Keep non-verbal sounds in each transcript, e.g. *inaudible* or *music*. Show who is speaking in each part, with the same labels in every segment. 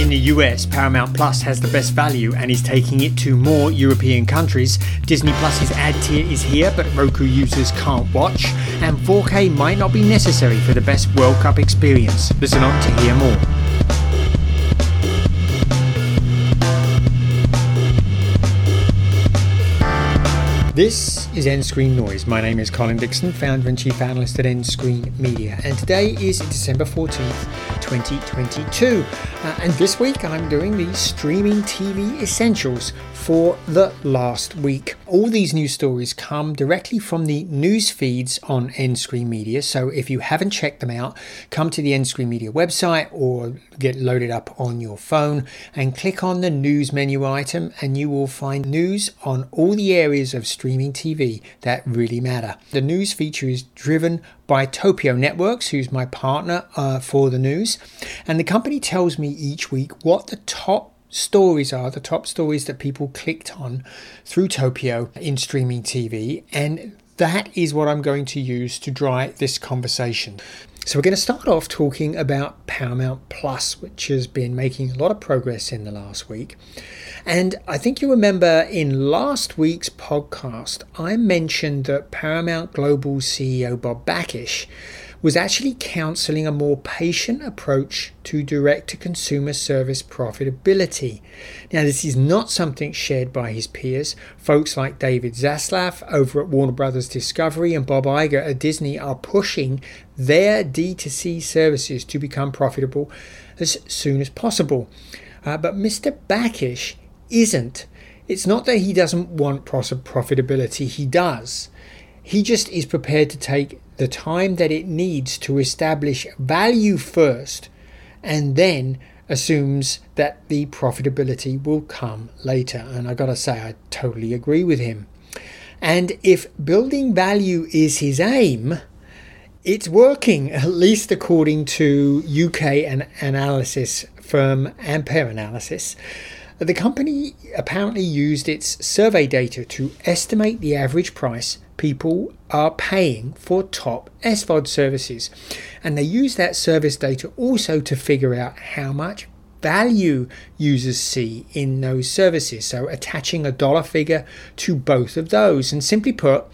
Speaker 1: In the US, Paramount Plus has the best value and is taking it to more European countries. Disney Plus's ad tier is here, but Roku users can't watch, and 4K might not be necessary for the best World Cup experience. Listen on to hear more. This is nScreenNoise. My name is Colin Dixon, founder and chief analyst at nScreenMedia, and today is December 14th, 2022. Uh, and this week I'm doing the streaming TV essentials for the last week. All these news stories come directly from the news feeds on nScreenMedia, so if you haven't checked them out, come to the nScreenMedia website or get loaded up on your phone and click on the news menu item, and you will find news on all the areas of streaming TV that really matter. The news feature is driven by Topio Networks, who's my partner uh, for the news, and the company tells me each week what the top stories are the top stories that people clicked on through Topio in streaming TV, and that is what I'm going to use to drive this conversation. So, we're going to start off talking about Paramount Plus, which has been making a lot of progress in the last week. And I think you remember in last week's podcast, I mentioned that Paramount Global CEO Bob Bakish was actually counseling a more patient approach to direct to consumer service profitability. Now, this is not something shared by his peers. Folks like David Zaslav over at Warner Brothers Discovery and Bob Iger at Disney are pushing their D2C services to become profitable as soon as possible. Uh, but Mr. Bakish isn't. It's not that he doesn't want profitability, he does. He just is prepared to take the time that it needs to establish value first and then assumes that the profitability will come later. And I gotta say, I totally agree with him. And if building value is his aim, it's working, *laughs* at least according to UK an- analysis firm Ampere Analysis. The company apparently used its survey data to estimate the average price people are paying for top SVOD services. And they use that service data also to figure out how much value users see in those services. So attaching a dollar figure to both of those. And simply put,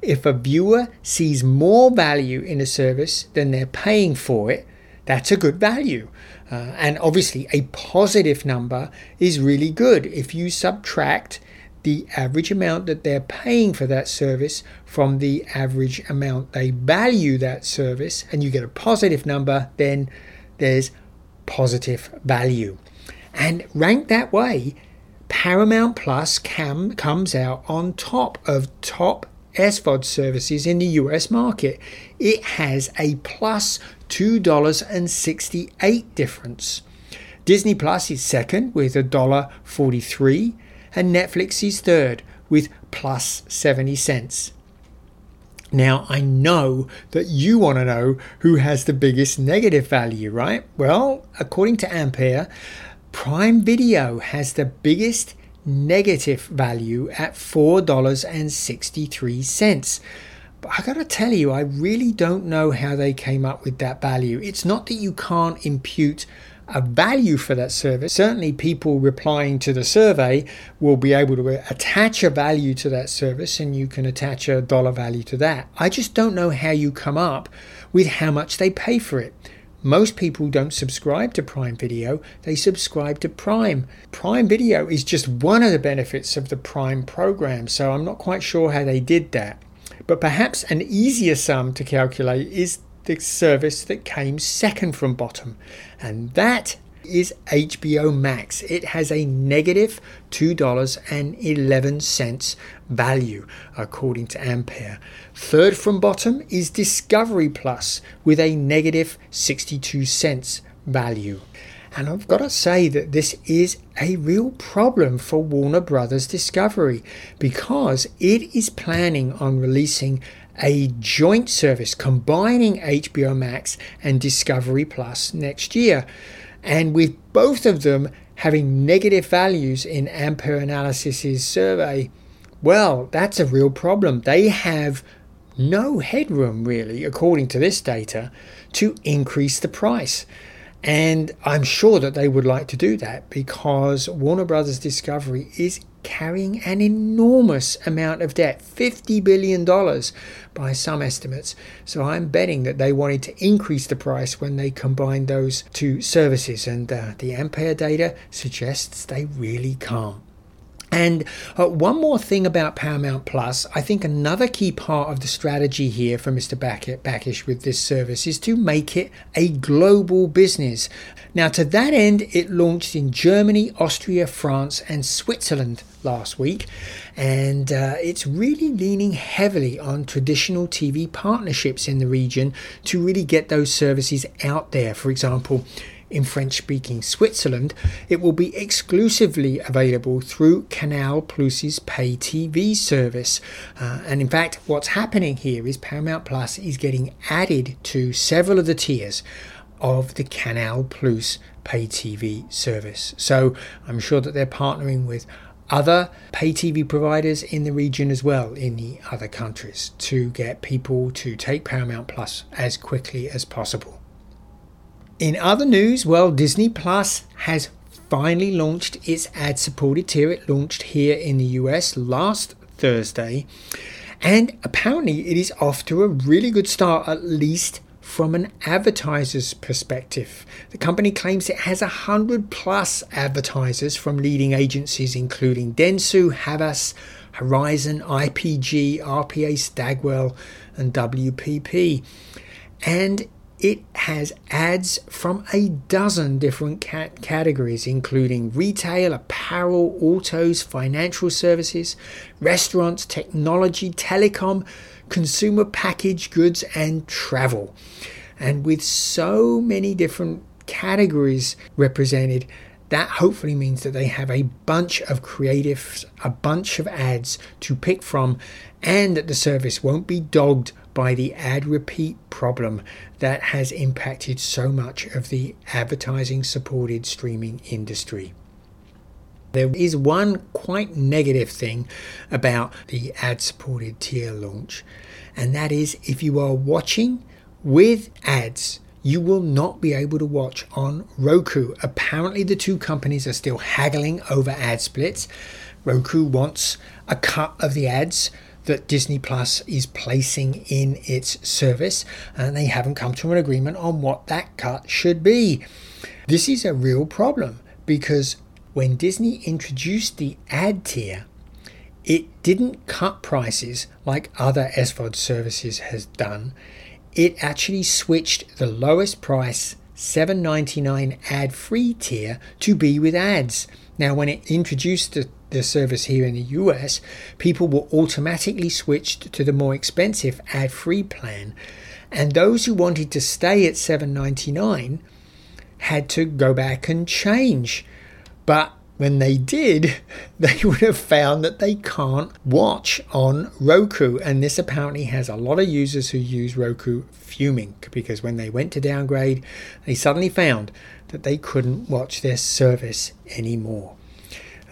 Speaker 1: if a viewer sees more value in a service than they're paying for it, that's a good value. Uh, and obviously, a positive number is really good. If you subtract the average amount that they're paying for that service from the average amount they value that service, and you get a positive number, then there's positive value. And ranked that way, Paramount Plus cam, comes out on top of top SVOD services in the US market. It has a plus $2.68 difference. Disney Plus is second with $1.43 and Netflix is third with plus 70 cents. Now, I know that you want to know who has the biggest negative value, right? Well, according to Ampere, Prime Video has the biggest negative value at $4.63. But I gotta tell you, I really don't know how they came up with that value. It's not that you can't impute a value for that service. Certainly, people replying to the survey will be able to attach a value to that service and you can attach a dollar value to that. I just don't know how you come up with how much they pay for it. Most people don't subscribe to Prime Video, they subscribe to Prime. Prime Video is just one of the benefits of the Prime program, so I'm not quite sure how they did that. But perhaps an easier sum to calculate is the service that came second from bottom, and that is HBO Max. It has a negative $2.11 value, according to Ampere. Third from bottom is Discovery Plus with a negative 62 cents value. And I've got to say that this is a real problem for Warner Brothers Discovery because it is planning on releasing a joint service combining HBO Max and Discovery Plus next year. And with both of them having negative values in Ampere Analysis's survey, well, that's a real problem. They have no headroom, really, according to this data, to increase the price. And I'm sure that they would like to do that because Warner Brothers Discovery is carrying an enormous amount of debt $50 billion by some estimates. So I'm betting that they wanted to increase the price when they combined those two services. And uh, the Ampere data suggests they really can't. And uh, one more thing about Paramount Plus, I think another key part of the strategy here for Mr. Bakish with this service is to make it a global business. Now, to that end, it launched in Germany, Austria, France, and Switzerland last week, and uh, it's really leaning heavily on traditional TV partnerships in the region to really get those services out there. For example, in French speaking Switzerland, it will be exclusively available through Canal Plus's pay TV service. Uh, and in fact, what's happening here is Paramount Plus is getting added to several of the tiers of the Canal Plus pay TV service. So I'm sure that they're partnering with other pay TV providers in the region as well in the other countries to get people to take Paramount Plus as quickly as possible. In other news, well, Disney Plus has finally launched its ad supported tier. It launched here in the US last Thursday, and apparently it is off to a really good start, at least from an advertiser's perspective. The company claims it has 100 plus advertisers from leading agencies including Dentsu, Havas, Horizon, IPG, RPA Stagwell, and WPP. And it has ads from a dozen different cat- categories, including retail, apparel, autos, financial services, restaurants, technology, telecom, consumer packaged goods, and travel. And with so many different categories represented, that hopefully means that they have a bunch of creatives, a bunch of ads to pick from, and that the service won't be dogged by the ad repeat problem that has impacted so much of the advertising supported streaming industry. There is one quite negative thing about the ad supported tier launch, and that is if you are watching with ads, you will not be able to watch on Roku. Apparently, the two companies are still haggling over ad splits. Roku wants a cut of the ads that Disney Plus is placing in its service, and they haven't come to an agreement on what that cut should be. This is a real problem because when Disney introduced the ad tier, it didn't cut prices like other SVOD services has done. It actually switched the lowest price $7.99 ad free tier to be with ads. Now, when it introduced the the service here in the US, people were automatically switched to the more expensive ad-free plan, and those who wanted to stay at 7.99 had to go back and change. But when they did, *laughs* they would have found that they can't watch on Roku. And this apparently has a lot of users who use Roku fuming because when they went to downgrade, they suddenly found that they couldn't watch their service anymore.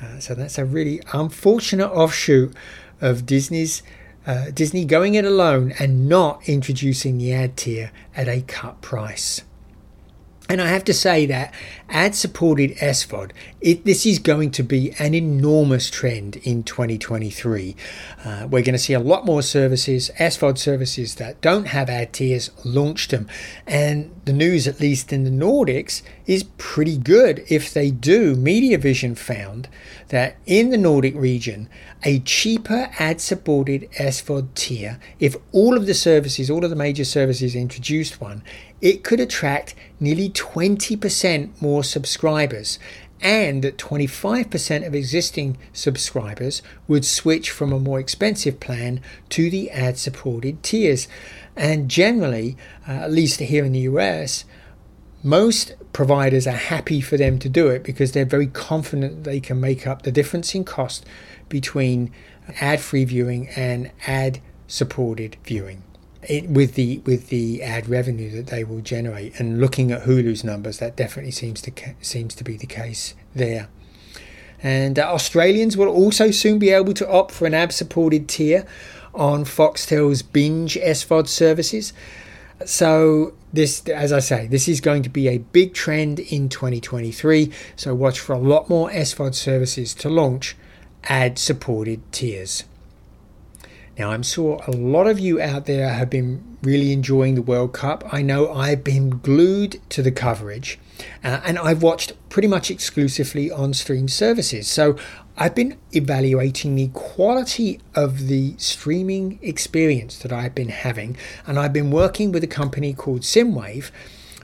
Speaker 1: Uh, so that's a really unfortunate offshoot of Disney's uh, Disney going it alone and not introducing the ad tier at a cut price. And I have to say that ad supported SVOD, it, this is going to be an enormous trend in 2023. Uh, we're going to see a lot more services, SVOD services that don't have ad tiers, launch them. And the news, at least in the Nordics, is pretty good. If they do, MediaVision found that in the Nordic region, a cheaper ad supported SVOD tier, if all of the services, all of the major services introduced one, it could attract nearly 20% more subscribers and that 25% of existing subscribers would switch from a more expensive plan to the ad supported tiers. And generally, uh, at least here in the US, most providers are happy for them to do it because they're very confident they can make up the difference in cost between ad free viewing and ad supported viewing it, with the with the ad revenue that they will generate. And looking at Hulu's numbers, that definitely seems to seems to be the case there. And uh, Australians will also soon be able to opt for an ad-supported tier on Foxtel's binge SVOD services. So this as I say, this is going to be a big trend in 2023. So watch for a lot more SVOD services to launch ad supported tiers. Now, I'm sure a lot of you out there have been really enjoying the World Cup. I know I've been glued to the coverage uh, and I've watched pretty much exclusively on stream services. So I've been evaluating the quality of the streaming experience that I've been having, and I've been working with a company called SSIMWAVE.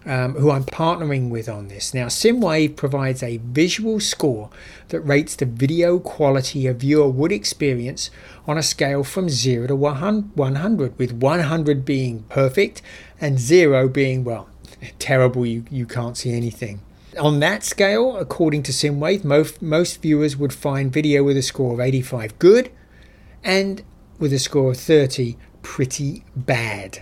Speaker 1: Um, who I'm partnering with on this. Now, SSIMWAVE provides a visual score that rates the video quality a viewer would experience on a scale from 0 to 100, with 100 being perfect and 0 being, well, *laughs* terrible, you, you can't see anything. On that scale, according to SSIMWAVE, most, most viewers would find video with a score of 85 good and with a score of 30 pretty bad.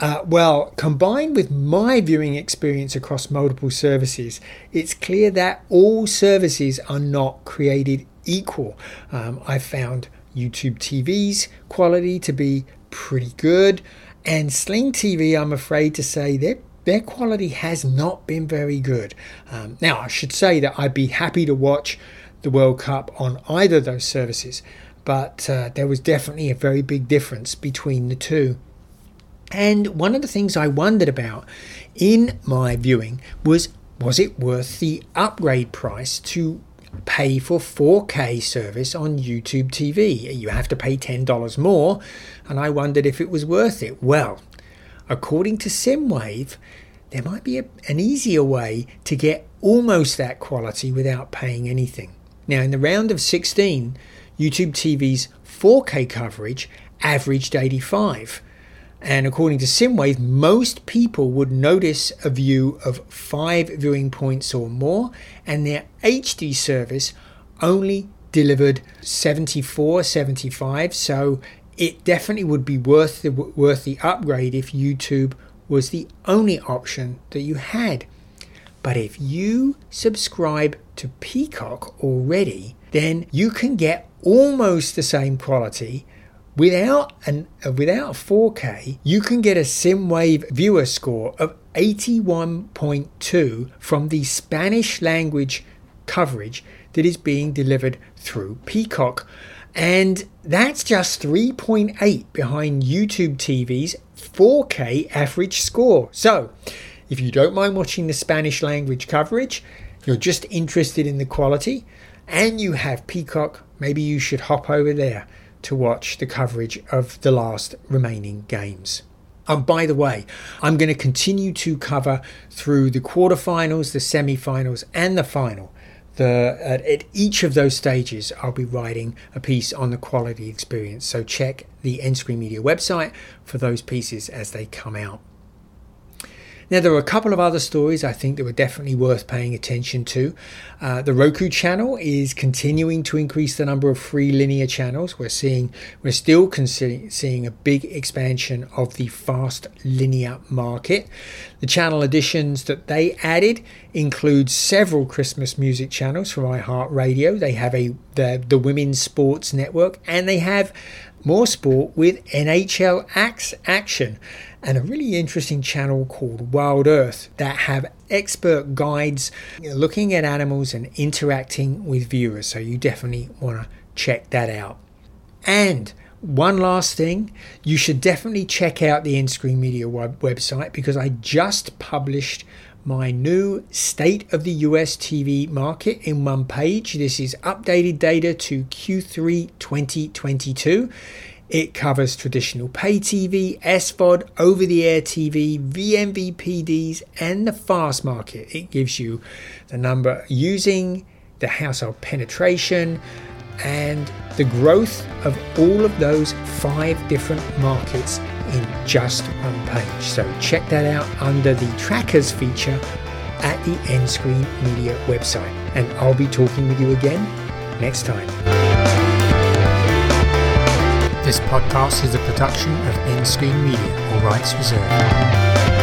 Speaker 1: Uh, well, combined with my viewing experience across multiple services, it's clear that all services are not created equal. Um, I found YouTube TV's quality to be pretty good, and Sling TV, I'm afraid to say, their their quality has not been very good. Um, now, I should say that I'd be happy to watch the World Cup on either of those services, but uh, there was definitely a very big difference between the two. And one of the things I wondered about in my viewing was was it worth the upgrade price to pay for 4K service on YouTube TV? You have to pay $10 more, and I wondered if it was worth it. Well, according to SSIMWAVE, there might be a, an easier way to get almost that quality without paying anything. Now, in the round of 16, YouTube TV's 4K coverage averaged 85. And according to SSIMWAVE, most people would notice a view of five viewing points or more, and their HD service only delivered 74, 75. So it definitely would be worth the, worth the upgrade if YouTube was the only option that you had. But if you subscribe to Peacock already, then you can get almost the same quality without an uh, without 4K. You can get a SSIMWAVE viewer score of 81.2 from the Spanish language coverage that is being delivered through Peacock. And that's just 3.8 behind YouTube TV's 4K average score. So, if you don't mind watching the Spanish language coverage, you're just interested in the quality, and you have Peacock, maybe you should hop over there to watch the coverage of the last remaining games. And by the way, I'm going to continue to cover through the quarterfinals, the semi-finals, and the final the, at, at, each of those stages, I'll be writing a piece on the quality experience. So check the nScreenMedia website for those pieces as they come out. Now, there are a couple of other stories I think that were definitely worth paying attention to. Uh, the Roku channel is continuing to increase the number of free linear channels. We're seeing, we're still seeing a big expansion of the fast linear market. The channel additions that they added include several Christmas music channels from iHeartRadio. They have a the, the Women's Sports Network, and they have more sport with NHL Action and a really interesting channel called Wild Earth that have expert guides looking at animals and interacting with viewers. So you definitely want to check that out. And one last thing, you should definitely check out the nScreenMedia web- website because I just published my new State of the US TV market in one page. This is updated data to Q3 2022. It covers traditional pay TV, SVOD, over the air TV, vMVPDs, and the fast market. It gives you the number using, the household penetration, and the growth of all of those five different markets in just one page. So check that out under the trackers feature at the Endscreen Media website. And I'll be talking with you again next time. This podcast is a production of nScreenMedia, all rights reserved.